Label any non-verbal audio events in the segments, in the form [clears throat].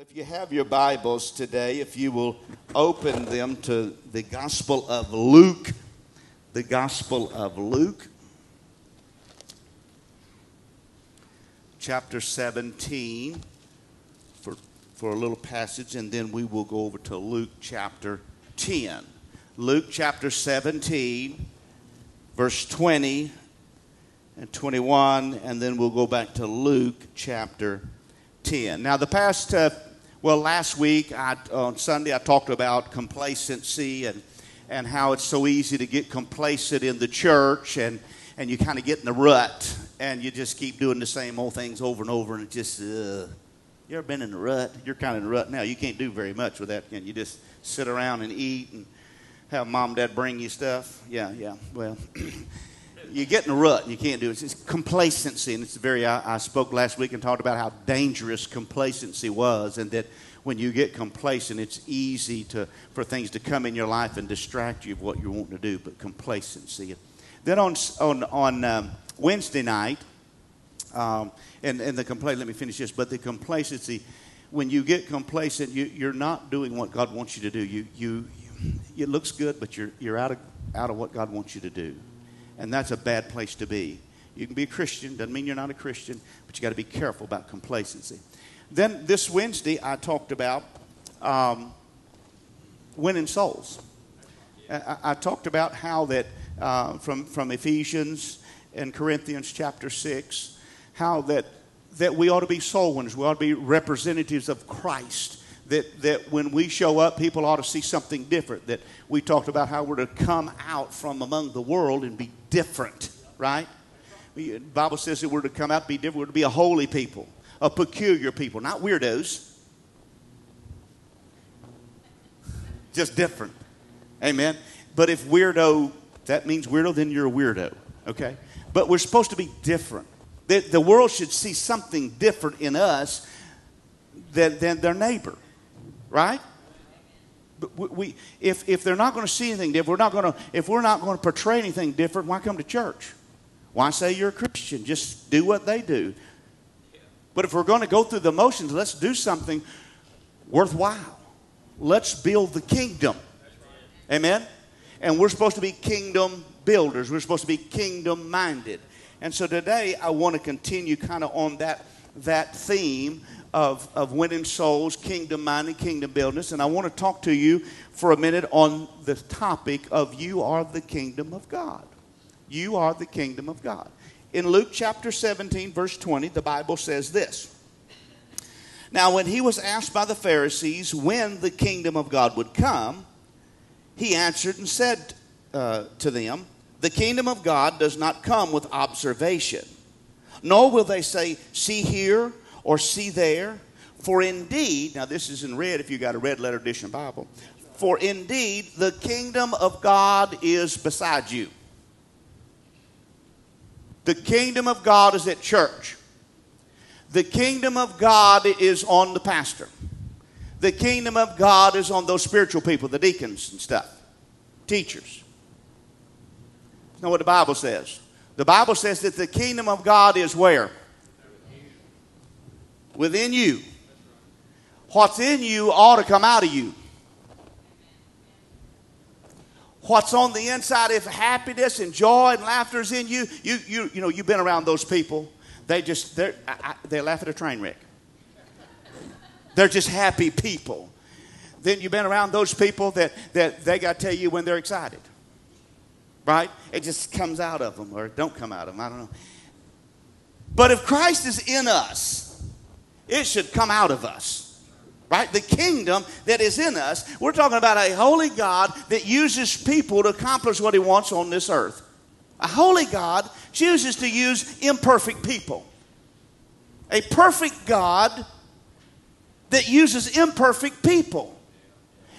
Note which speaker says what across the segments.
Speaker 1: If you have your Bibles today, if you will open them to the Gospel of Luke, the Gospel of Luke, chapter 17, for, for a little passage, and then we will go over to Luke chapter 10. Luke chapter 17, verse 20 and 21, and then we'll go back to Luke chapter 10. Now, the past, uh, well, last week I, on Sunday, I talked about complacency and, and how it's so easy to get complacent in the church and, and you kind of get in the rut and you just keep doing the same old things over and over and it just, uh, you ever been in the rut? You're kind of in the rut now. You can't do very much with that, can you? Just sit around and eat and have mom and dad bring you stuff. Yeah, yeah. Well, [clears throat] you get in a rut and you can't do it. It's complacency, and it's very. I, I, spoke last week and talked about how dangerous complacency was, and that when you get complacent, it's easy to for things to come in your life and distract you of what you're wanting to do. But complacency. Then on on on um, Wednesday night, um, and and the complaint. Let me finish this. But the complacency, when you get complacent, you, you're not doing what God wants you to do. You you. It looks good, but you're, you're out, of, out of what God wants you to do and that's a bad place to be. You can be a Christian, doesn't mean you're not a Christian, but you got to be careful about complacency. Then this Wednesday, I talked about um, winning souls. I, I, talked about how that uh, from, from Ephesians and Corinthians chapter 6, how that, that we ought to be soul winners, we ought to be representatives of Christ that, that when we show up, people ought to see something different. That we talked about how we're to come out from among the world and be different, right? The Bible says that we're to come out, be different. We're to be a holy people, a peculiar people, not weirdos. Just different. Amen. But if weirdo, that means weirdo, then you're a weirdo. Okay? But we're supposed to be different. The, the world should see something different in us than, than their neighbor right? But we, if, if they're not going to see anything different, we're not going to, if we're not going to portray anything different, why come to church? Why say you're a Christian? Just do what they do. But if we're going to go through the motions, let's do something worthwhile. Let's build the kingdom. Amen? And we're supposed to be kingdom builders. We're supposed to be kingdom minded. And so today I want to continue kind of on that, that theme of, of winning souls, kingdom minded, kingdom builders. And I want to talk to you for a minute on the topic of you are the kingdom of God. You are the kingdom of God. In Luke chapter 17, verse 20, the Bible says this. Now, when he was asked by the Pharisees when the kingdom of God would come, he answered and said uh, to them, The kingdom of God does not come with observation, nor will they say, See here or see there. For indeed, now this is in red if you got a red letter edition Bible. For indeed, the kingdom of God is beside you. The kingdom of God is at church. The kingdom of God is on the pastor. The kingdom of God is on those spiritual people, the deacons and stuff, teachers. That's not what the Bible says. The Bible says that the kingdom of God is where? Within you. What's in you ought to come out of you. What's on the inside, if happiness and joy and laughter is in you, you, you, you know, you've been around those people. They just, they're, I, they laugh at a train wreck. They're just happy people. Then you've been around those people that, that they got to tell you when they're excited. Right? It just comes out of them or don't come out of them. I don't know. But if Christ is in us, it should come out of us. Right? The kingdom that is in us. We're talking about a holy God that uses people to accomplish what he wants on this earth. A holy God chooses to use imperfect people. A perfect God that uses imperfect people.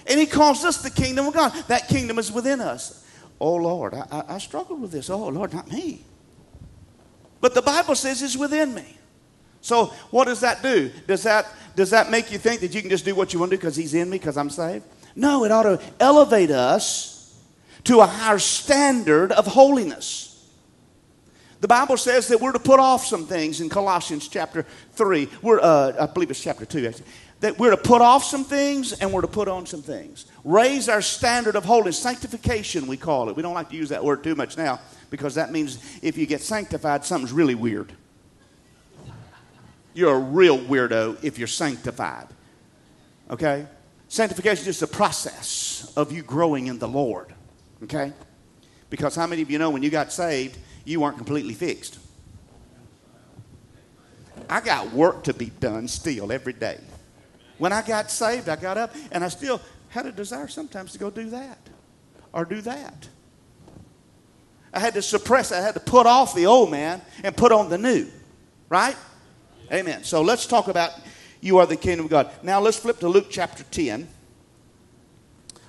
Speaker 1: And he calls us the kingdom of God. That kingdom is within us. Oh, Lord, I, I, struggled with this. Oh, Lord, not me. But the Bible says it's within me. So what does that do? Does that, does that make you think that you can just do what you want to do because he's in me because I'm saved? No, it ought to elevate us to a higher standard of holiness. The Bible says that we're to put off some things in Colossians chapter 3. We're, uh, I believe it's chapter 2, actually. that we're to put off some things and we're to put on some things. Raise our standard of holiness. Sanctification, we call it. We don't like to use that word too much now because that means if you get sanctified, something's really weird. You're a real weirdo if you're sanctified. Okay? Sanctification is just a process of you growing in the Lord. Okay? Because how many of you know when you got saved, you weren't completely fixed? I got work to be done still every day. When I got saved, I got up and I still had a desire sometimes to go do that or do that. I had to suppress, I had to put off the old man and put on the new. Right? Amen. So let's talk about you are the kingdom of God. Now let's flip to Luke chapter 10.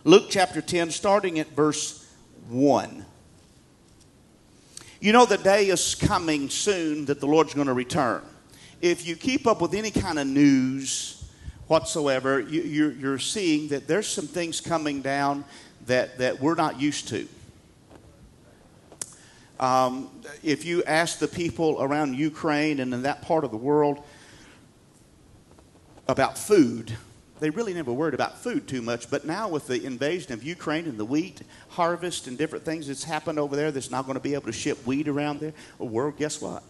Speaker 1: Luke chapter 10, starting at verse 1. You know, the day is coming soon that the Lord's going to return. If you keep up with any kind of news, whatsoever, you, are seeing that there's some things coming down that, that we're not used to. Um, if you ask the people around Ukraine and in that part of the world about food, they really never worried about food too much. But now, with the invasion of Ukraine and the wheat harvest and different things that's happened over there, that's not going to be able to ship wheat around there, well, guess what?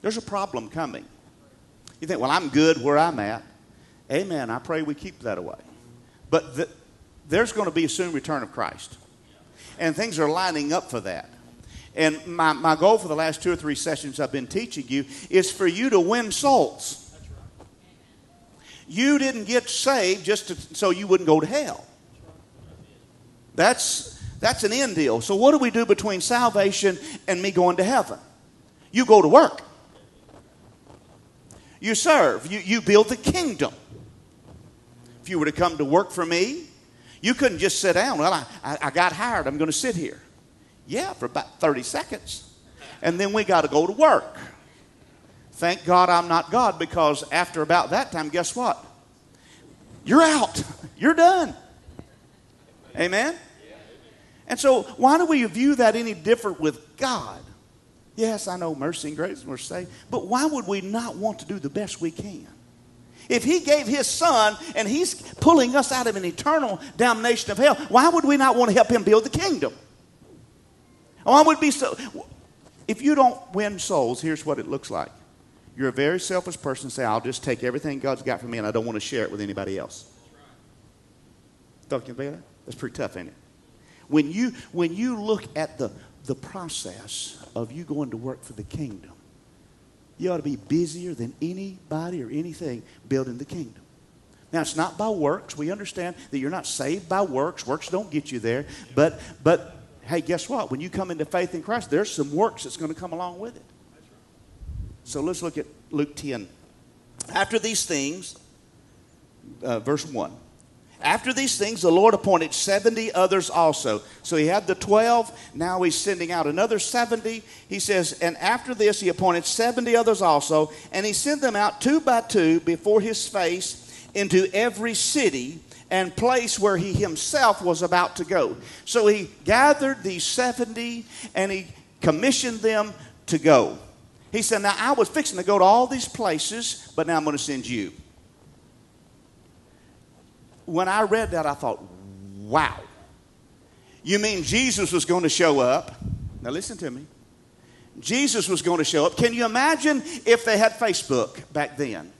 Speaker 1: There's a problem coming. You think, well, I'm good where I'm at. Amen. I pray we keep that away. But the, there's going to be a soon return of Christ. And things are lining up for that. And my, my goal for the last two or three sessions I've been teaching you is for you to win souls. You didn't get saved just to, so you wouldn't go to hell. That's, that's an end deal. So, what do we do between salvation and me going to heaven? You go to work, you serve, you, you build the kingdom If you were to come to work for me, you couldn't just sit down. Well, I, I got hired. I'm going to sit here. Yeah, for about 30 seconds. And then we got to go to work. Thank God I'm not God because after about that time, guess what? You're out. [laughs] You're done. Amen? And so, why do we view that any different with God? Yes, I know mercy and grace and we're saved, but why would we not want to do the best we can? If he gave his son and he's pulling us out of an eternal damnation of hell, why would we not want to help him build the kingdom? Oh, Why would be so? If you don't win souls, here's what it looks like. You're a very selfish person. Say, I'll just take everything God's got for me and I don't want to share it with anybody else. Don't you that? That's pretty tough, ain't it? When you, when you look at the, the process of you going to work for the kingdom, you ought to be busier than anybody or anything building the kingdom. Now, it's not by works. We understand that you're not saved by works. Works don't get you there. But, but hey, guess what? When you come into faith in Christ, there's some works that's going to come along with it. So let's look at Luke 10. After these things, uh, verse 1. After these things, the Lord appointed 70 others also. So he had the 12, now he's sending out another 70. He says, and after this, he appointed 70 others also, and he sent them out two by two before his face into every city and place where he himself was about to go. So he gathered these 70 and he commissioned them to go. He said, Now I was fixing to go to all these places, but now I'm going to send you when I read that, I thought, wow. You mean Jesus was going to show up? Now, listen to me. Jesus was going to show up. Can you imagine if they had Facebook back then?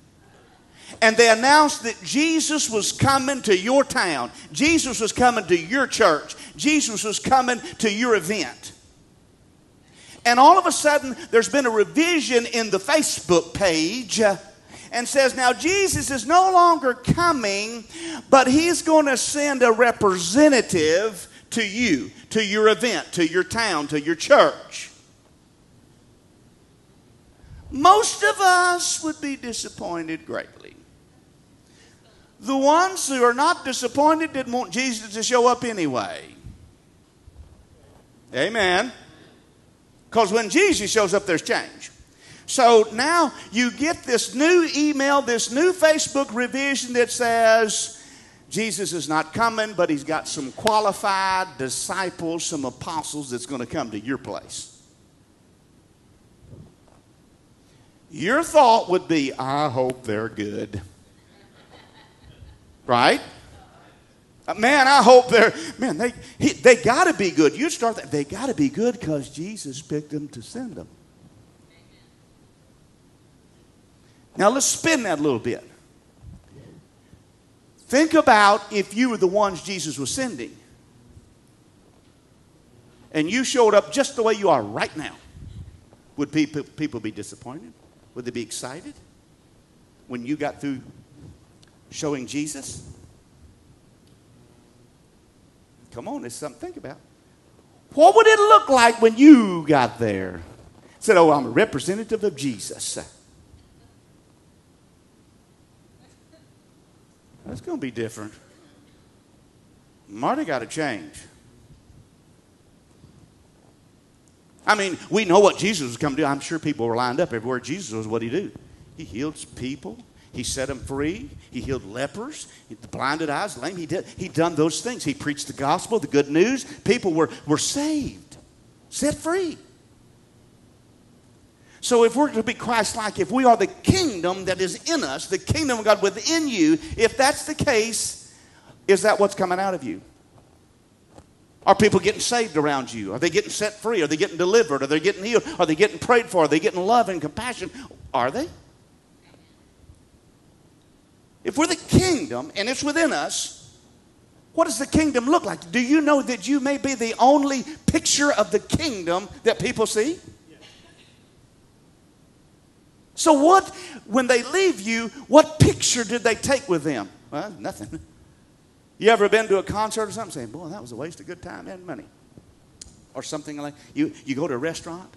Speaker 1: And they announced that Jesus was coming to your town, Jesus was coming to your church, Jesus was coming to your event. And all of a sudden, there's been a revision in the Facebook page and says, Now Jesus is no longer coming, but he's going to send a representative to you, to your event, to your town, to your church. Most of us would be disappointed greatly. The ones who are not disappointed didn't want Jesus to show up anyway. Amen. Because when Jesus shows up, there's change. So now you get this new email, this new Facebook revision that says Jesus is not coming, but he's got some qualified disciples, some apostles that's going to come to your place. Your thought would be, I hope they're good. Right? Uh, Man, I hope they're, man, they, he, they got to be good. You start that, they got to be good because Jesus picked them to send them. Now let's spin that a little bit. Think about if you were the ones Jesus was sending and you showed up just the way you are right now. Would people, people be disappointed? Would they be excited when you got through showing Jesus? Come on, there's something to think about. What would it look like when you got there? Said, Oh, I'm a representative of Jesus. That's going to be different. Marty got to change. I mean, we know what Jesus was coming to do. I'm sure people were lined up everywhere. Jesus was what he do? He healed people. He set them free. He healed lepers, the blinded eyes, lame. He did. He done those things. He preached the gospel, the good news. People were, were saved, set free. So if we're to be Christ-like, if we are the kingdom that is in us, the kingdom of God within you, if that's the case, is that what's coming out of you? Are people getting saved around you? Are they getting set free? Are they getting delivered? Are they getting healed? Are they getting prayed for? Are they getting love and compassion? Are they? If we're the kingdom and it's within us, what does the kingdom look like? Do you know that you may be the only picture of the kingdom that people see? So, what, when they leave you, what picture did they take with them? Well, nothing. You ever been to a concert or something saying, boy, that was a waste of good time and money? Or something like you, you go to a restaurant,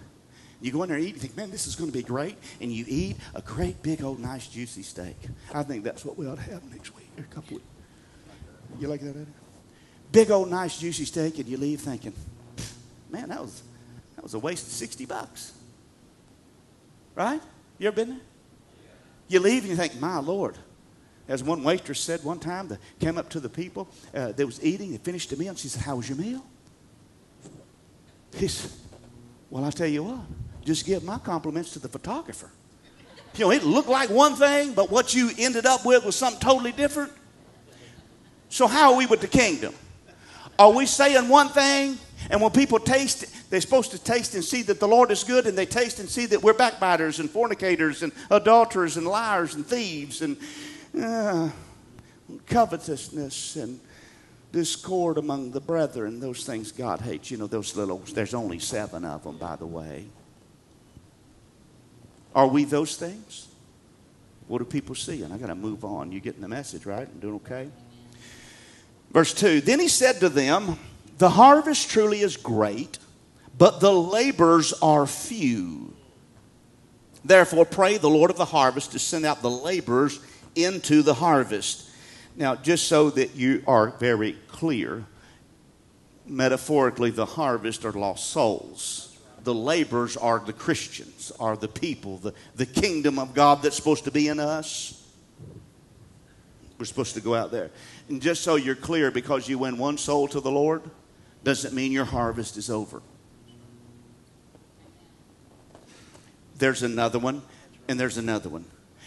Speaker 1: you go in there and eat, you think, man, this is going to be great. And you eat a great, big, old, nice, juicy steak. I think that's what we ought to have next week or a couple weeks. You like that, Eddie? Big, old, nice, juicy steak, and you leave thinking, man, that was, that was a waste of 60 bucks. Right? You ever been there? You leave and you think, my Lord. As one waitress said one time, that came up to the people uh, that was eating, they finished the meal, and she said, How was your meal? He said, Well, I'll tell you what, just give my compliments to the photographer. You know, it looked like one thing, but what you ended up with was something totally different. So, how are we with the kingdom? Are we saying one thing, and when people taste, they're supposed to taste and see that the Lord is good, and they taste and see that we're backbiters and fornicators and adulterers and liars and thieves and uh, covetousness and discord among the brethren, those things God hates. You know, those little, there's only seven of them, by the way. Are we those things? What do people see? And I got to move on. You getting the message, right? I'm doing okay? Verse 2 Then he said to them, The harvest truly is great, but the laborers are few. Therefore, pray the Lord of the harvest to send out the laborers into the harvest. Now, just so that you are very clear, metaphorically, the harvest are lost souls. The laborers are the Christians, are the people, the, the kingdom of God that's supposed to be in us. We're supposed to go out there. And just so you're clear, because you win one soul to the Lord, doesn't mean your harvest is over. There's another one, and there's another one.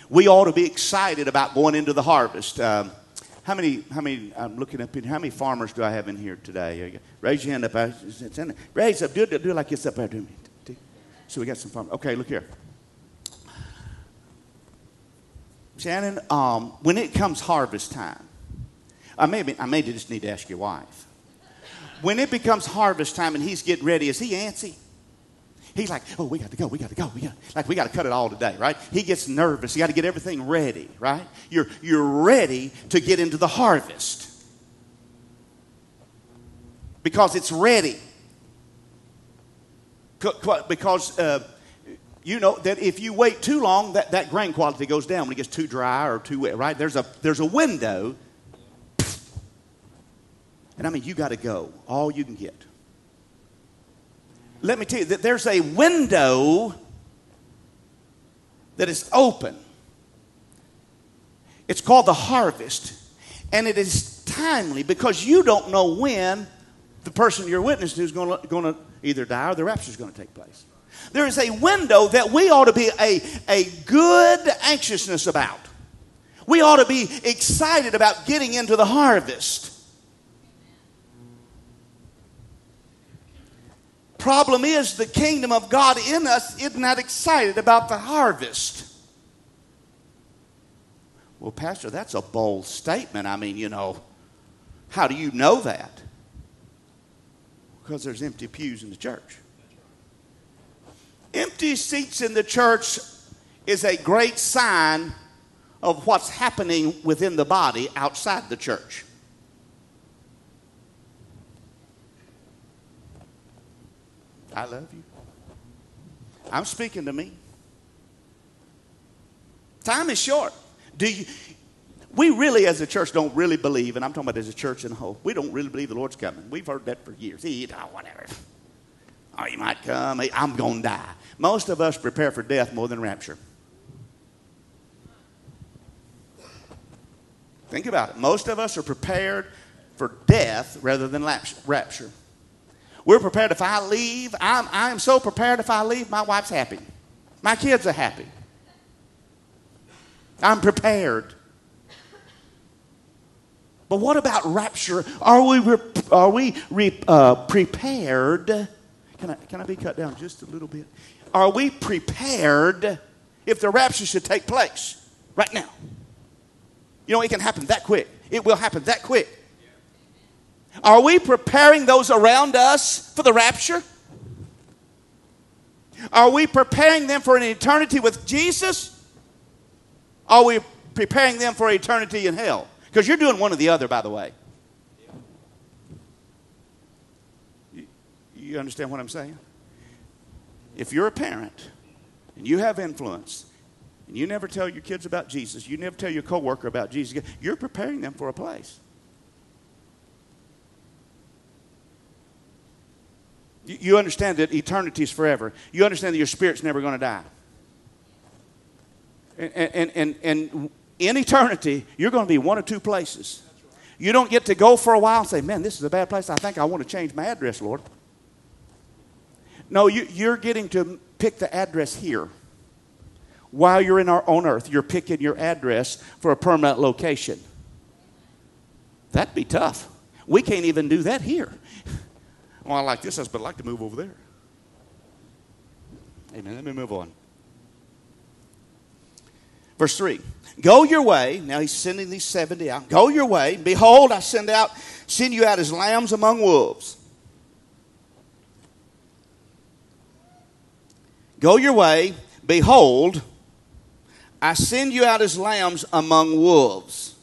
Speaker 1: We ought to be excited about going into the harvest. Um, how many, how many, I'm looking up in how many farmers do I have in here today? Raise your hand up. Raise up. Do it, do it like this up there. Do. So we got some farmers. Okay, look here. Shannon, um, when it comes harvest time, I may, be, I may just need to ask your wife. When it becomes harvest time and he's getting ready, is he antsy? He's like, oh, we got to go, we got to go, we got like we got to cut it all today, right? He gets nervous. You got to get everything ready, right? You're you're ready to get into the harvest because it's ready. Because uh, you know that if you wait too long, that, that grain quality goes down when it gets too dry or too wet, right? There's a there's a window, and I mean you got to go all you can get let me tell you that there's a window that is open. It's called the harvest, and it is timely because you don't know when the person you're witnessing is going to either die or the rapture is going to take place. There is a window that we ought to be a, a good anxiousness about. We ought to be excited about getting into the harvest. Problem is, the kingdom of God in us isn't that excited about the harvest. Well, Pastor, that's a bold statement. I mean, you know, how do you know that? Because there's empty pews in the church. Empty seats in the church is a great sign of what's happening within the body outside the church. I love you. I'm speaking to me. Time is short. Do you we really as a church don't really believe, and I'm talking about as a church in a whole, we don't really believe the Lord's coming. We've heard that for years. He, oh, whatever. Oh, he might come. I'm going to die. Most of us prepare for death more than rapture. Think about it. Most of us are prepared for death rather than rapture. We're prepared if I leave. I'm, I'm so prepared if I leave, my wife's happy. My kids are happy. I'm prepared. But what about rapture? Are we, are we uh, prepared? Can I, can I be cut down just a little bit? Are we prepared if the rapture should take place right now? You know, it can happen that quick. It will happen that quick. Are we preparing those around us for the rapture? Are we preparing them for an eternity with Jesus? Are we preparing them for eternity in hell? Because you're doing one or the other, by the way. You understand what I'm saying? If you're a parent and you have influence and you never tell your kids about Jesus, you never tell your coworker about Jesus, you're preparing them for a place. You understand that eternity is forever. You understand that your spirit's never going to die. And, and, and, and in eternity, you're going to be one or two places. You don't get to go for a while and say, man, this is a bad place. I think I want to change my address, Lord. No, you, you're getting to pick the address here. While you're in our own earth, you're picking your address for a permanent location. That'd be tough. We can't even do that here. Well, I like this but I'd like to move over there. Amen. Let me move on. Verse 3 Go your way. Now he's sending these 70 out. Go your way. Behold, I send out, send you out as lambs among wolves. Go your way. Behold, I send you out as lambs among wolves.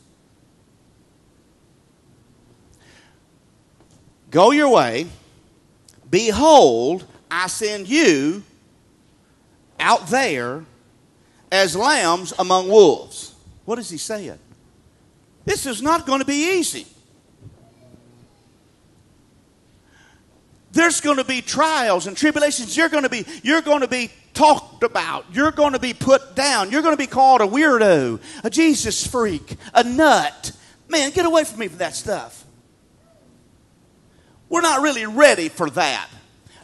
Speaker 1: Go your way. Behold, I send you out there as lambs among wolves. What is he saying? This is not going to be easy. There's going to be trials and tribulations. You're going to be, you're going to be talked about. You're going to be put down. You're going to be called a weirdo, a Jesus freak, a nut. Man, get away from me from that stuff. We're not really ready for that.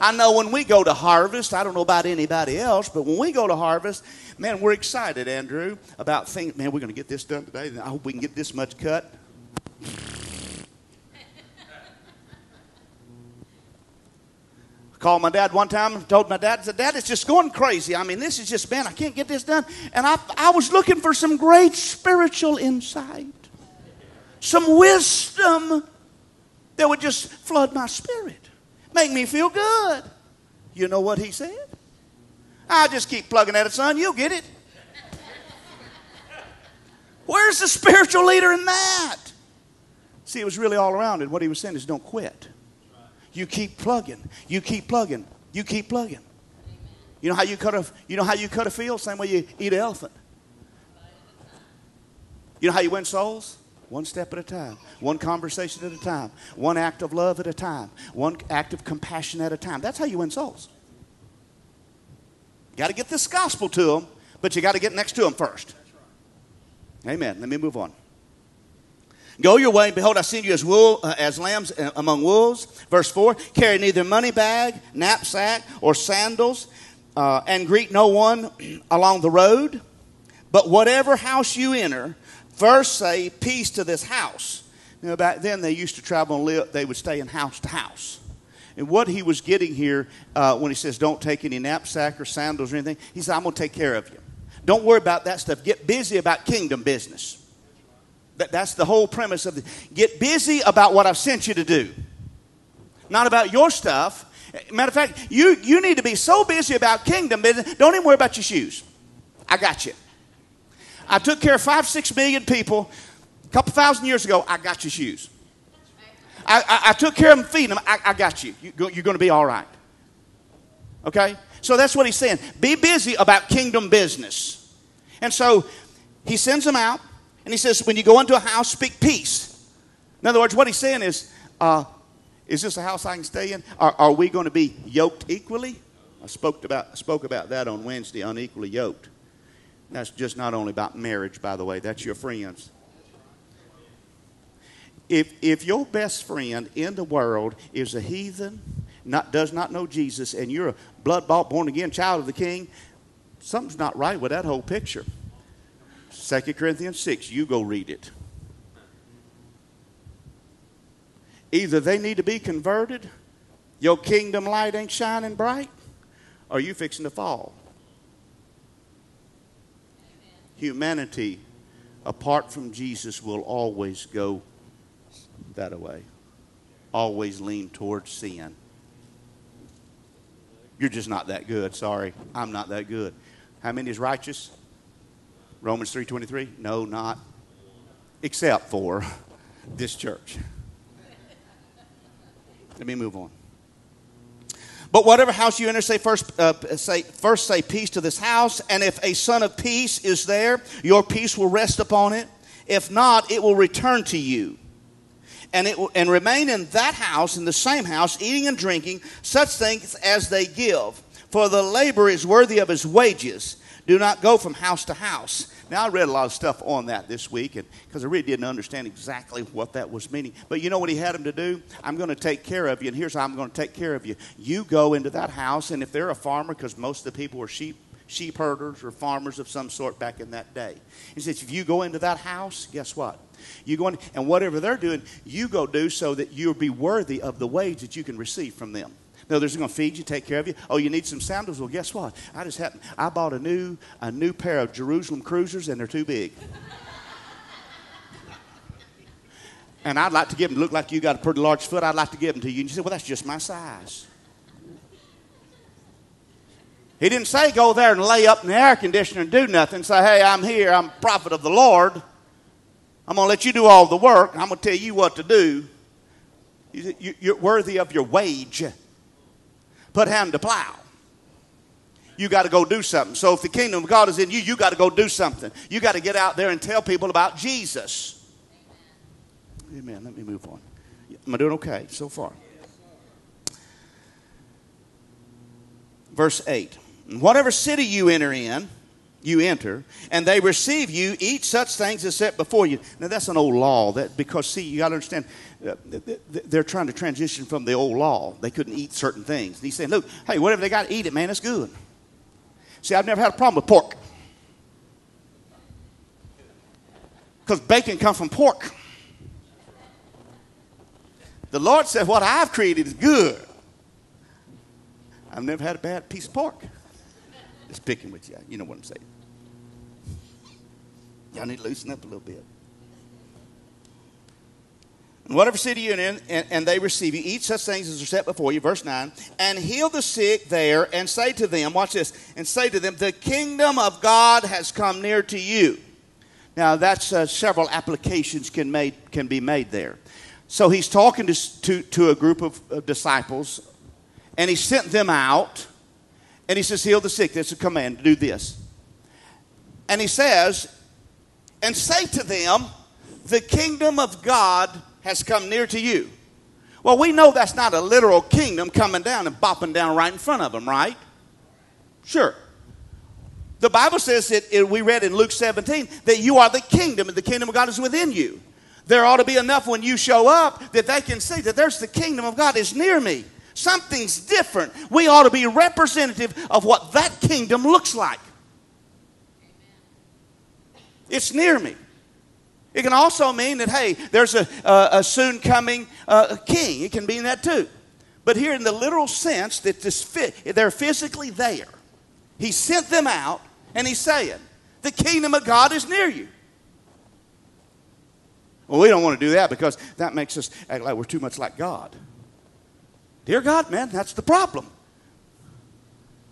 Speaker 1: I know when we go to harvest, I don't know about anybody else, but when we go to harvest, man, we're excited, Andrew, about things. man, we're going to get this done today. I hope we can get this much cut. called my dad one time told my dad, I said, Dad, it's just going crazy. I mean, this is just, man, I can't get this done. And I, I was looking for some great spiritual insight, some wisdom that would just flood my spirit, make me feel good. You know what he said? I'll just keep plugging at it, son. You'll get it. Where's the spiritual leader in that? See, it was really all around And What he was saying is don't quit. You keep plugging. You keep plugging. You keep plugging. You know how you cut a you know how you cut a field? Same way you eat an elephant. You know how you win souls? One step at a time, one conversation at a time, one act of love at a time, one act of compassion at a time. That's how you win souls. You Got to get this gospel to them, but you got to get next to them first. Amen. Let me move on. Go your way. Behold, I send you as, wool, uh, as lambs uh, among wolves. Verse 4 Carry neither money bag, knapsack, or sandals, uh, and greet no one [clears throat] along the road. But whatever house you enter, First say, Peace to this house. Now, back then they used to travel and live, they would stay in house to house. And what he was getting here uh, when he says, Don't take any knapsack or sandals or anything, he said, I'm going to take care of you. Don't worry about that stuff. Get busy about kingdom business. That, that's the whole premise of it. Get busy about what I've sent you to do, not about your stuff. Matter of fact, you, you need to be so busy about kingdom business, don't even worry about your shoes. I got you. I took care of five, six million people a couple thousand years ago. I got your shoes. I, I, I took care of them, feeding them. I, I got you. you you're going to be all right. Okay? So that's what he's saying. Be busy about kingdom business. And so he sends them out, and he says, when you go into a house, speak peace. In other words, what he's saying is, uh, is this a house I can stay in? Are, are we going to be yoked equally? I spoke about, spoke about that on Wednesday, unequally yoked. That's just not only about marriage, by the way, that's your friends. If, if your best friend in the world is a heathen, not, does not know Jesus, and you're a blood bought, born again child of the king, something's not right with that whole picture. 2 Corinthians 6, you go read it. Either they need to be converted, your kingdom light ain't shining bright, or you fixing to fall. Humanity, apart from Jesus, will always go that way, always lean towards sin. You're just not that good. Sorry, I'm not that good. How many is righteous? Romans 3:23? No, not except for [laughs] this church. Let me move on. But whatever house you enter, say first, uh, say first say peace to this house, and if a son of peace is there, your peace will rest upon it. If not, it will return to you. And, it will, and remain in that house, in the same house, eating and drinking such things as they give. For the labor is worthy of his wages. Do not go from house to house. Now, I read a lot of stuff on that this week because I really didn't understand exactly what that was meaning. But you know what he had him to do? I'm going to take care of you, and here's how I'm going to take care of you. You go into that house, and if they're a farmer, because most of the people were sheep sheep herders or farmers of some sort back in that day. He says, if you go into that house, guess what? You go in, and whatever they're doing, you go do so that you'll be worthy of the wage that you can receive from them. No, they're going to feed you, take care of you. Oh, you need some sandals? Well, guess what? I just happened. I bought a new a new pair of Jerusalem cruisers, and they're too big. [laughs] and I'd like to give them. Look like you got a pretty large foot. I'd like to give them to you. And you say, well, that's just my size. He didn't say go there and lay up in the air conditioner and do nothing. Say, hey, I'm here. I'm prophet of the Lord. I'm going to let you do all the work. I'm going to tell you what to do. You're worthy of your wage put hand to plow. You got to go do something. So if the kingdom of God is in you, you got to go do something. You got to get out there and tell people about Jesus. Amen. Amen. Let me move on. Am I doing okay so far? Verse 8. Whatever city you enter in, you enter, and they receive you, eat such things as set before you. Now that's an old law. That because see, you got to understand, they're trying to transition from the old law. They couldn't eat certain things. And he's saying, look, hey, whatever they got, to eat it, man. It's good. See, I've never had a problem with pork because bacon comes from pork. The Lord said, what I've created is good. I've never had a bad piece of pork. Just picking with you. You know what I'm saying. Y'all need to loosen up a little bit. Whatever city you're in, and, and, they receive you, eat such things as are set before you, verse 9, and heal the sick there, and say to them, watch this, and say to them, the kingdom of God has come near to you. Now, that's uh, several applications can, made, can be made there. So he's talking to, to, to a group of, of disciples, and he sent them out, and he says, heal the sick. That's a command to do this. And he says, and say to them, the kingdom of God has come near to you. Well, we know that's not a literal kingdom coming down and bopping down right in front of them, right? Sure. The Bible says that we read in Luke 17 that you are the kingdom and the kingdom of God is within you. There ought to be enough when you show up that they can see that there's the kingdom of God is near me. Something's different. We ought to be representative of what that kingdom looks like. It's near me. It can also mean that, hey, there's a, a, a soon coming uh, king. It can mean that too. But here, in the literal sense, that this fit, they're physically there. He sent them out, and he's saying, The kingdom of God is near you. Well, we don't want to do that because that makes us act like we're too much like God. Dear God, man, that's the problem.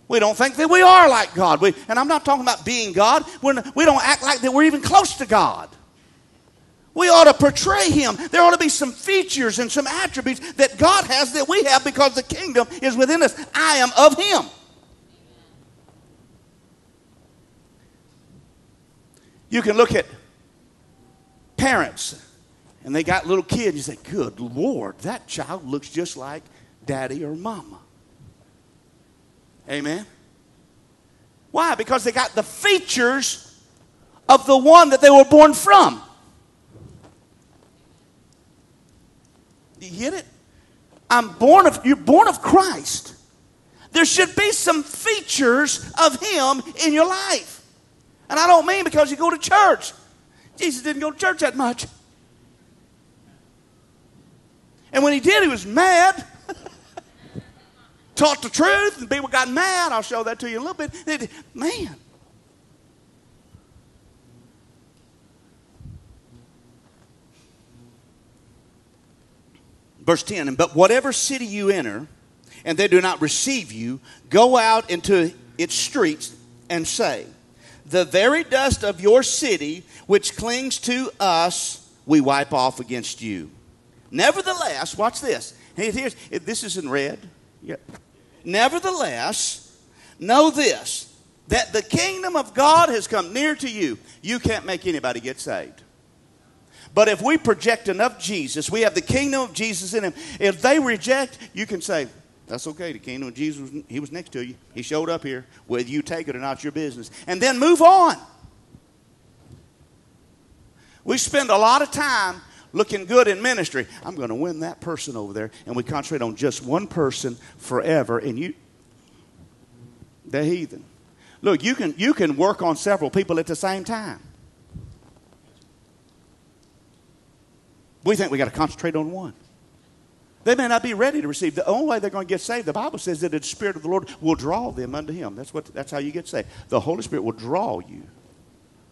Speaker 1: We don't think that we are like God. We, and I'm not talking about being God. We're, we don't act like that we're even close to God. We ought to portray Him. There ought to be some features and some attributes that God has that we have because the kingdom is within us. I am of Him. You can look at parents and they got little kids. You say, Good Lord, that child looks just like daddy or mama. Amen. Why? Because they got the features of the one that they were born from. You get it? I'm born of you're born of Christ. There should be some features of him in your life. And I don't mean because you go to church. Jesus didn't go to church that much. And when he did, he was mad. [laughs] Taught the truth, and people got mad. I'll show that to you in a little bit. Man. Verse 10 But whatever city you enter, and they do not receive you, go out into its streets and say, The very dust of your city, which clings to us, we wipe off against you. Nevertheless, watch this. Here's, this is in red. Yep. Nevertheless, know this that the kingdom of God has come near to you. You can't make anybody get saved. But if we project enough Jesus, we have the kingdom of Jesus in him. If they reject, you can say, that's okay. The kingdom of Jesus, he was next to you. He showed up here. Whether you take it or not, your business. And then move on. We spend a lot of time looking good in ministry. I'm going to win that person over there. And we concentrate on just one person forever. And you, the heathen. Look, you can, you can work on several people at the same time. We think we got to concentrate on one. They may not be ready to receive. The only way they're going to get saved, the Bible says that the Spirit of the Lord will draw them unto Him. That's, what, that's how you get saved. The Holy Spirit will draw you.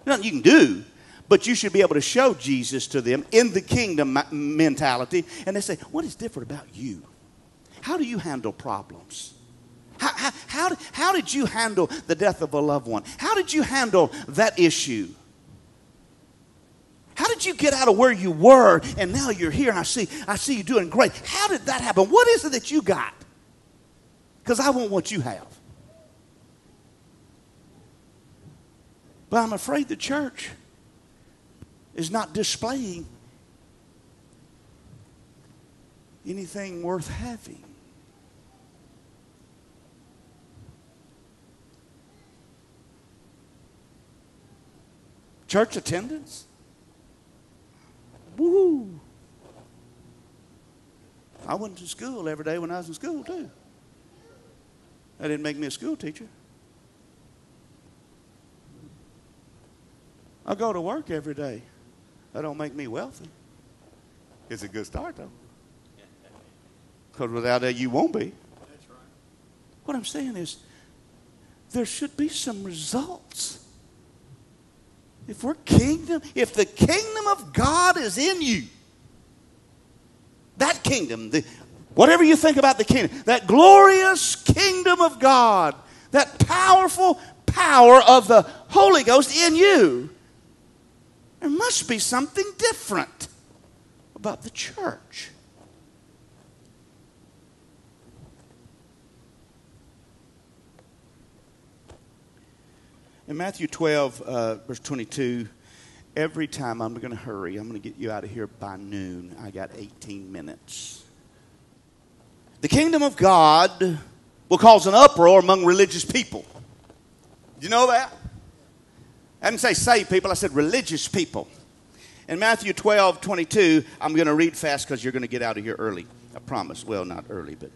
Speaker 1: Nothing you can do, but you should be able to show Jesus to them in the kingdom mentality. And they say, What is different about you? How do you handle problems? How, how, how, how did you handle the death of a loved one? How did you handle that issue? You get out of where you were and now you're here and I see, I see you doing great? How did that happen? What is it that you got? Because I want what you have. But I'm afraid the church is not displaying anything worth having. Church attendance? Woo! I went to school every day when I was in school, too. That didn't make me a school teacher. I go to work every day. That don't make me wealthy. It's a good start, though. Because without that, you won't be. That's right. What I'm saying is, there should be some results. If we're kingdom, if the kingdom of God is in you, that kingdom, the, whatever you think about the kingdom, that glorious kingdom of God, that powerful power of the Holy Ghost in you, there must be something different about the church. In Matthew 12, uh, verse 22, every time I'm going to hurry, I'm going to get you out of here by noon. I got 18 minutes. The kingdom of God will cause an uproar among religious people. Do you know that? I didn't say saved people, I said religious people. In Matthew 12, 22, I'm going to read fast because you're going to get out of here early. I promise. Well, not early, but.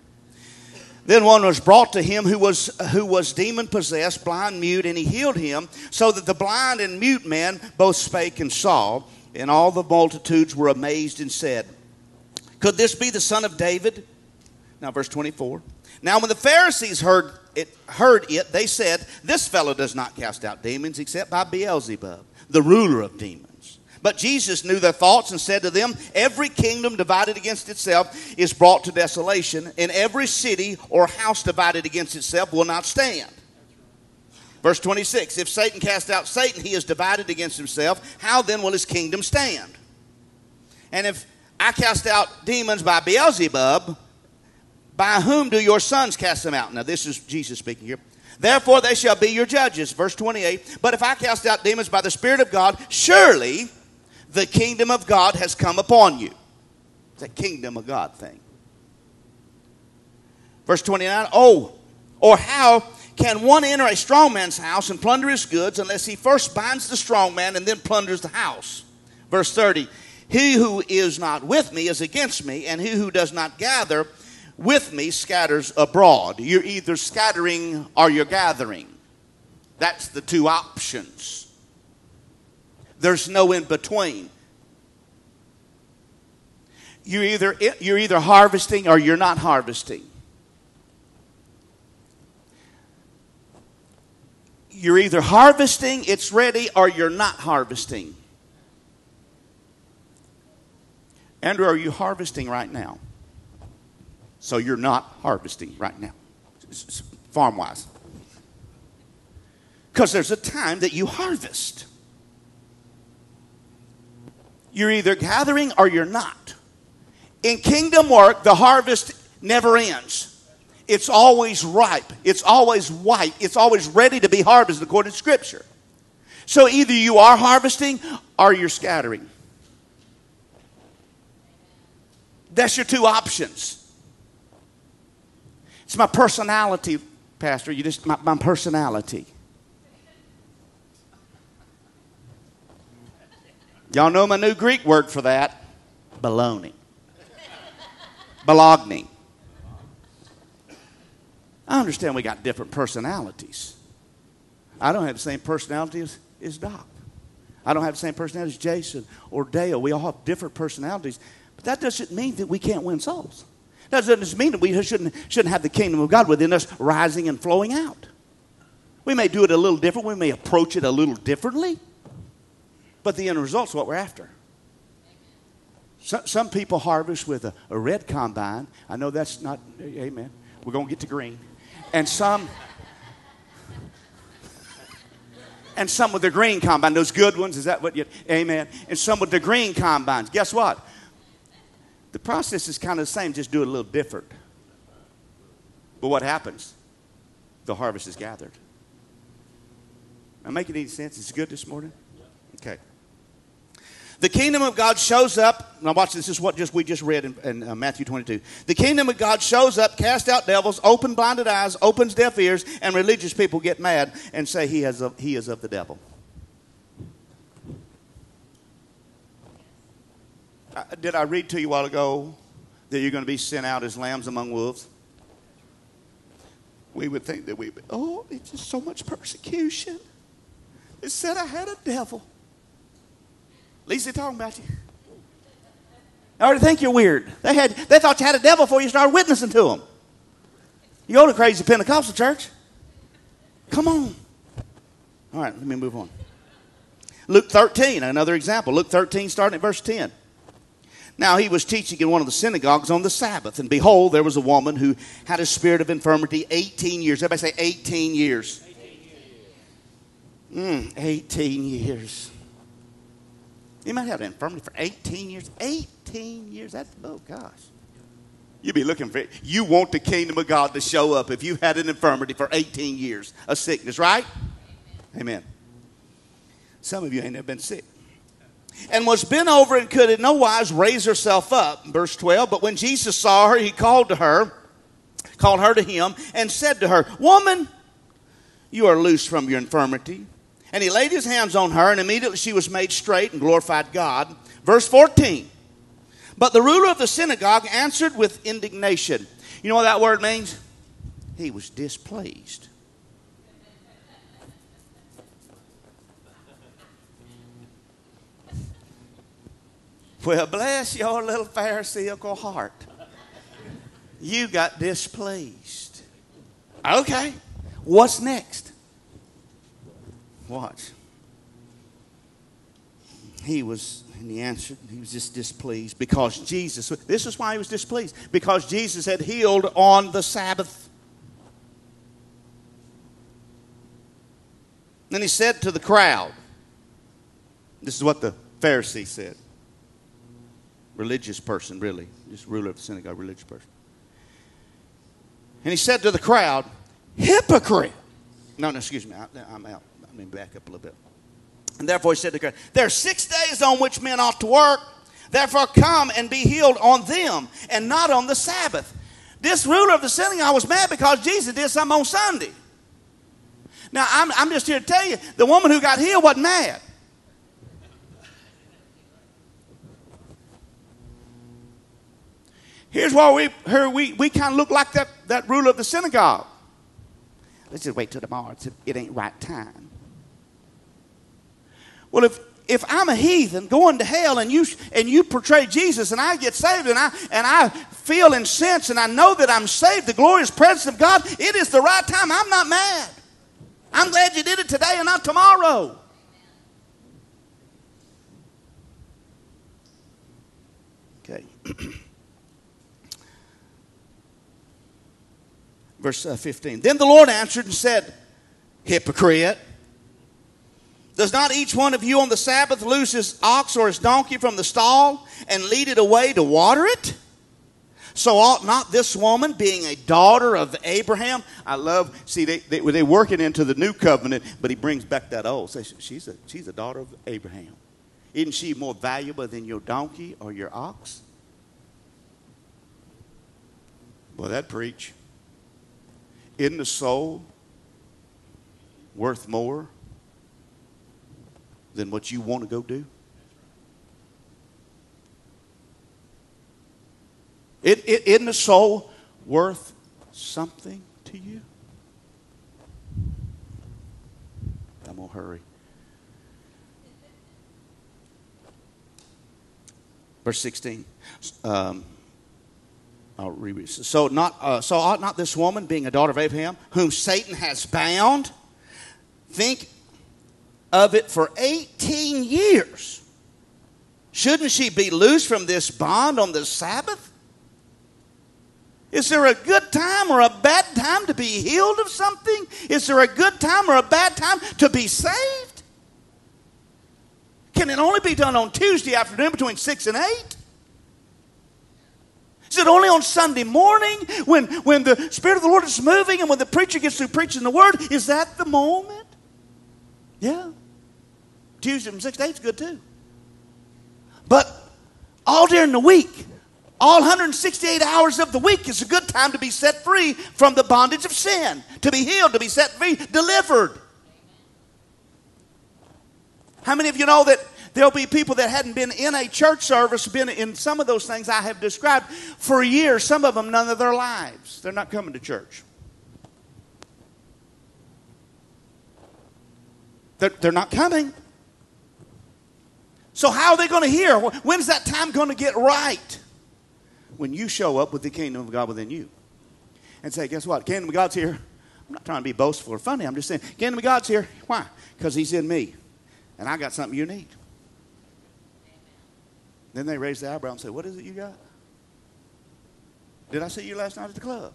Speaker 1: Then one was brought to him who was, who was demon possessed, blind, mute, and he healed him, so that the blind and mute man both spake and saw. And all the multitudes were amazed and said, Could this be the son of David? Now, verse 24. Now, when the Pharisees heard it, heard it, they said, This fellow does not cast out demons except by Beelzebub, the ruler of demons. But Jesus knew their thoughts and said to them, Every kingdom divided against itself is brought to desolation, and every city or house divided against itself will not stand. Verse 26 If Satan cast out Satan, he is divided against himself. How then will his kingdom stand? And if I cast out demons by Beelzebub, by whom do your sons cast them out? Now, this is Jesus speaking here. Therefore, they shall be your judges. Verse 28. But if I cast out demons by the Spirit of God, surely the kingdom of God has come upon you. It's a kingdom of God thing. Verse 29. Oh, or how can one enter a strong man's house and plunder his goods unless he first binds the strong man and then plunders the house? Verse 30. He who is not with me is against me, and he who does not gather with me scatters abroad. You're either scattering or you're gathering. That's the two options. There's no in between. You're either, you're either harvesting or you're not harvesting. You're either harvesting, it's ready, or you're not harvesting. Andrew, are you harvesting right now? So you're not harvesting right now, farm wise. Because there's a time that you harvest. You're either gathering or you're not. In kingdom work, the harvest never ends. It's always ripe, it's always white, it's always ready to be harvested according to Scripture. So either you are harvesting or you're scattering. That's your two options. It's my personality, Pastor. You just my, my personality. Y'all know my new Greek word for that? Baloney. Bologna. I understand we got different personalities. I don't have the same personality as, as Doc. I don't have the same personality as Jason or Dale. We all have different personalities. But that doesn't mean that we can't win souls. That doesn't mean that we shouldn't, shouldn't have the kingdom of God within us rising and flowing out. We may do it a little different, we may approach it a little differently, but the end result's what we're after. Some, some people harvest with a, a red combine. I know that's not, amen. We're going to get to green. And some, and some with the green combine, those good ones, is that what you, amen? And some with the green combines. Guess what? The process is kind of the same, just do it a little different. But what happens? The harvest is gathered. Am I making any sense? Is it good this morning? Okay. The kingdom of God shows up. Now watch this. This is what just we just read in, in uh, Matthew 22. The kingdom of God shows up, casts out devils, open blinded eyes, opens deaf ears, and religious people get mad and say he, has a, he is of the devil. Uh, did I read to you a while ago that you're going to be sent out as lambs among wolves? We would think that we, oh, it's just so much persecution. They said I had a devil. At least they're talking about you. I already think you're weird. They, had, they thought you had a devil before you started witnessing to them. You go to crazy Pentecostal church. Come on. All right, let me move on. Luke 13, another example. Luke 13, starting at verse 10. Now he was teaching in one of the synagogues on the Sabbath, and behold, there was a woman who had a spirit of infirmity 18 years. Everybody say 18 years. 18 years. Mm, 18 years. You might have an infirmity for 18 years. 18 years. That's, oh gosh. You'd be looking for it. You want the kingdom of God to show up if you had an infirmity for 18 years, a sickness, right? Amen. Some of you ain't never been sick and was bent over and could in no wise raise herself up. Verse 12. But when Jesus saw her, he called to her, called her to him, and said to her, Woman, you are loose from your infirmity. And he laid his hands on her, and immediately she was made straight and glorified God. Verse 14. But the ruler of the synagogue answered with indignation. You know what that word means? He was displeased. Well, bless your little Pharisaical heart. You got displeased. Okay, what's next? Watch. He was, and he answered, he was just displeased because Jesus, this is why he was displeased, because Jesus had healed on the Sabbath. Then he said to the crowd, this is what the Pharisee said. Religious person, really. Just ruler of the synagogue, religious person. And he said to the crowd, Hypocrite. No, no, excuse me. I, I'm out. Let me back up a little bit. And therefore he said to the There are six days on which men ought to work. Therefore come and be healed on them and not on the Sabbath. This ruler of the synagogue was mad because Jesus did something on Sunday. Now, I'm, I'm just here to tell you, the woman who got healed wasn't mad. Here's why we, her, we, we kind of look like that, that ruler of the synagogue. Let's just wait till tomorrow. It ain't right time. Well, if, if I'm a heathen going to hell and you, and you portray Jesus and I get saved and I, and I feel and sense and I know that I'm saved, the glorious presence of God, it is the right time. I'm not mad. I'm glad you did it today and not tomorrow. Okay. [clears throat] Verse uh, 15. Then the Lord answered and said, Hypocrite. Does not each one of you on the Sabbath loose his ox or his donkey from the stall and lead it away to water it? So ought not this woman, being a daughter of Abraham, I love, see, they, they, they're working into the new covenant, but he brings back that old. Say, she's a, she's a daughter of Abraham. Isn't she more valuable than your donkey or your ox? Well, that preach. Isn't the soul worth more than what you want to go do? It, it, isn't the soul worth something to you? I'm going to hurry. Verse 16. Um, I'll reread. So, not, uh, so ought not this woman, being a daughter of Abraham, whom Satan has bound, think of it for 18 years? Shouldn't she be loose from this bond on the Sabbath? Is there a good time or a bad time to be healed of something? Is there a good time or a bad time to be saved? Can it only be done on Tuesday afternoon between 6 and 8? Is it only on Sunday morning when, when the Spirit of the Lord is moving and when the preacher gets through preaching the Word? Is that the moment? Yeah. Tuesday from 6 to 8 is good too. But all during the week, all 168 hours of the week is a good time to be set free from the bondage of sin, to be healed, to be set free, delivered. How many of you know that there'll be people that hadn't been in a church service, been in some of those things I have described for years, some of them none of their lives? They're not coming to church. They're, they're not coming. So, how are they going to hear? When's that time going to get right? when you show up with the kingdom of God within you. And say, guess what? Kingdom of God's here. I'm not trying to be boastful or funny. I'm just saying, kingdom of God's here. Why? Because he's in me. And I got something you need. Then they raise the eyebrow and say, What is it you got? Did I see you last night at the club?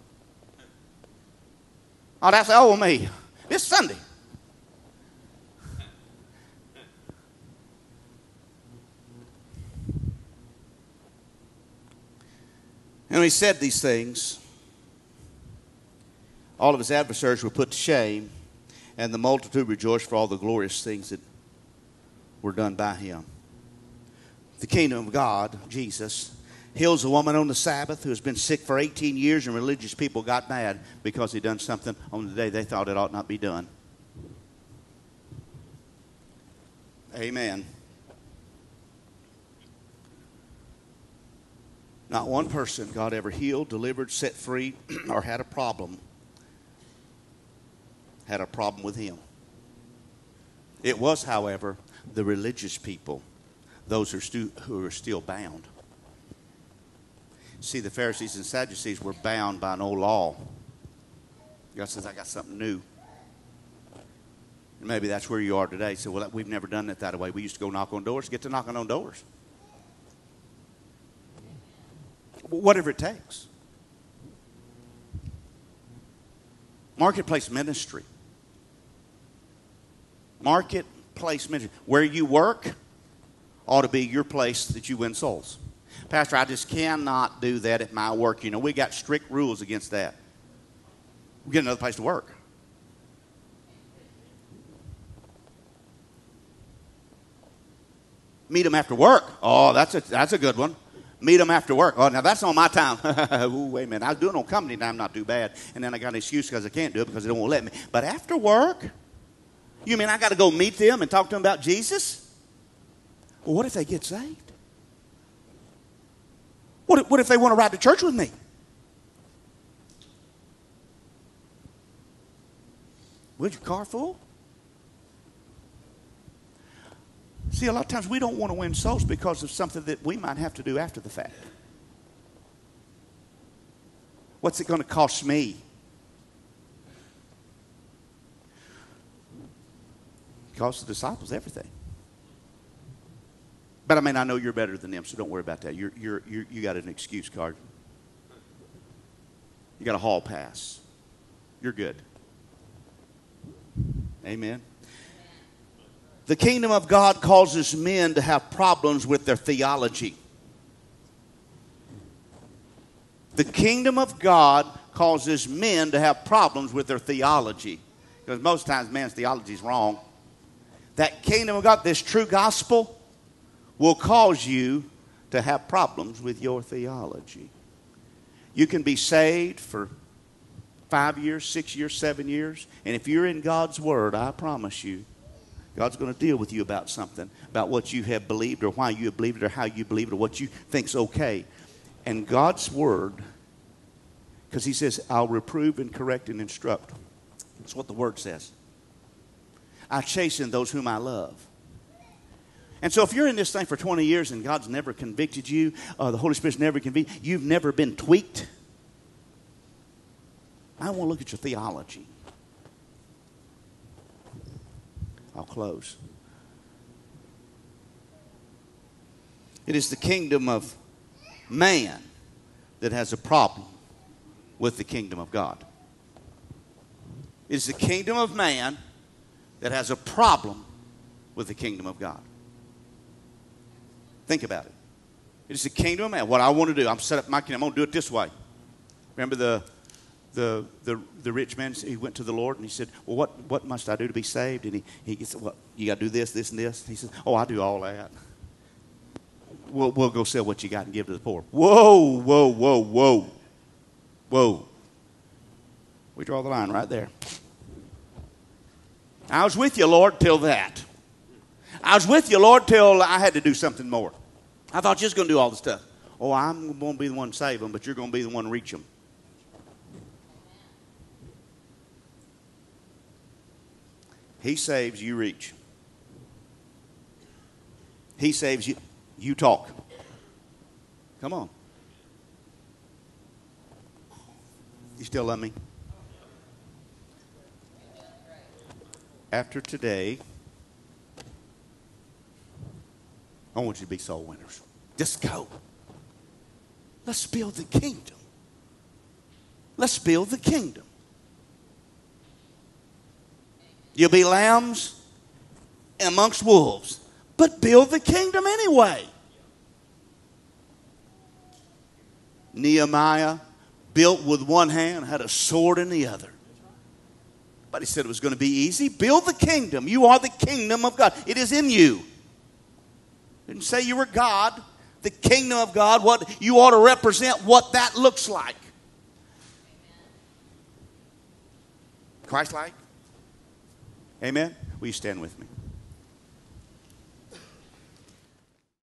Speaker 1: Oh, that's old me. It's Sunday. And when he said these things, all of his adversaries were put to shame, and the multitude rejoiced for all the glorious things that were done by him. The kingdom of God, Jesus, heals a woman on the Sabbath who has been sick for 18 years, and religious people got mad because he done something on the day they thought it ought not be done. Amen. Not one person God ever healed, delivered, set free, [clears throat] or had a problem had a problem with him. It was, however, the religious people, those who are, stu- who are still bound. See, the Pharisees and Sadducees were bound by an old law. God says, I got something new. And maybe that's where you are today. So, well, we've never done it that way. We used to go knock on doors, get to knocking on doors. Whatever it takes. Marketplace ministry. Marketplace ministry. Where you work ought to be your place that you win souls. Pastor, I just cannot do that at my work. You know, we got strict rules against that. We get another place to work. Meet them after work. Oh, that's a, that's a good one. Meet them after work. Oh, now that's on my time. [laughs] Ooh, wait a minute. I was doing it on company time, not too bad. And then I got an excuse because I can't do it because they don't want to let me. But after work, you mean I got to go meet them and talk to them about Jesus? Well, what if they get saved? What if, what if they want to ride to church with me? Was your car full? See, a lot of times we don't want to win souls because of something that we might have to do after the fact. What's it going to cost me? Cost the disciples everything. But I mean, I know you're better than them, so don't worry about that. You're, you're, you're, you got an excuse card. You got a hall pass. You're good. Amen. The kingdom of God causes men to have problems with their theology. The kingdom of God causes men to have problems with their theology. Because most times man's theology is wrong. That kingdom of God, this true gospel, will cause you to have problems with your theology. You can be saved for five years, six years, seven years, and if you're in God's Word, I promise you, God's going to deal with you about something, about what you have believed or why you have believed it or how you believe it or what you think's okay. And God's Word, because He says, I'll reprove and correct and instruct. That's what the Word says. I chasten those whom I love. And so, if you're in this thing for 20 years and God's never convicted you, uh, the Holy Spirit's never convicted you've never been tweaked, I want to look at your theology. I'll close. It is the kingdom of man that has a problem with the kingdom of God. It is the kingdom of man that has a problem with the kingdom of God. Think about it. It is the kingdom of man. What I want to do, I'm set up my kingdom. I'm going to do it this way. Remember the the, the, the rich man, he went to the Lord and he said, Well, what, what must I do to be saved? And he, he said, Well, you got to do this, this, and this. He says, Oh, I do all that. We'll, we'll go sell what you got and give to the poor. Whoa, whoa, whoa, whoa. Whoa. We draw the line right there. I was with you, Lord, till that. I was with you, Lord, till I had to do something more. I thought you was going to do all the stuff. Oh, I'm going to be the one to save them, but you're going to be the one to reach them. He saves, you reach. He saves you, you talk. Come on. You still love me? After today, I want you to be soul winners. Just go. Let's build the kingdom. Let's build the kingdom. You'll be lambs amongst wolves, but build the kingdom anyway. Nehemiah built with one hand, had a sword in the other. But he said it was going to be easy. Build the kingdom. You are the kingdom of God. It is in you. Didn't say you were God. The kingdom of God, what you ought to represent what that looks like. Christ like? Amen? Will you stand with me?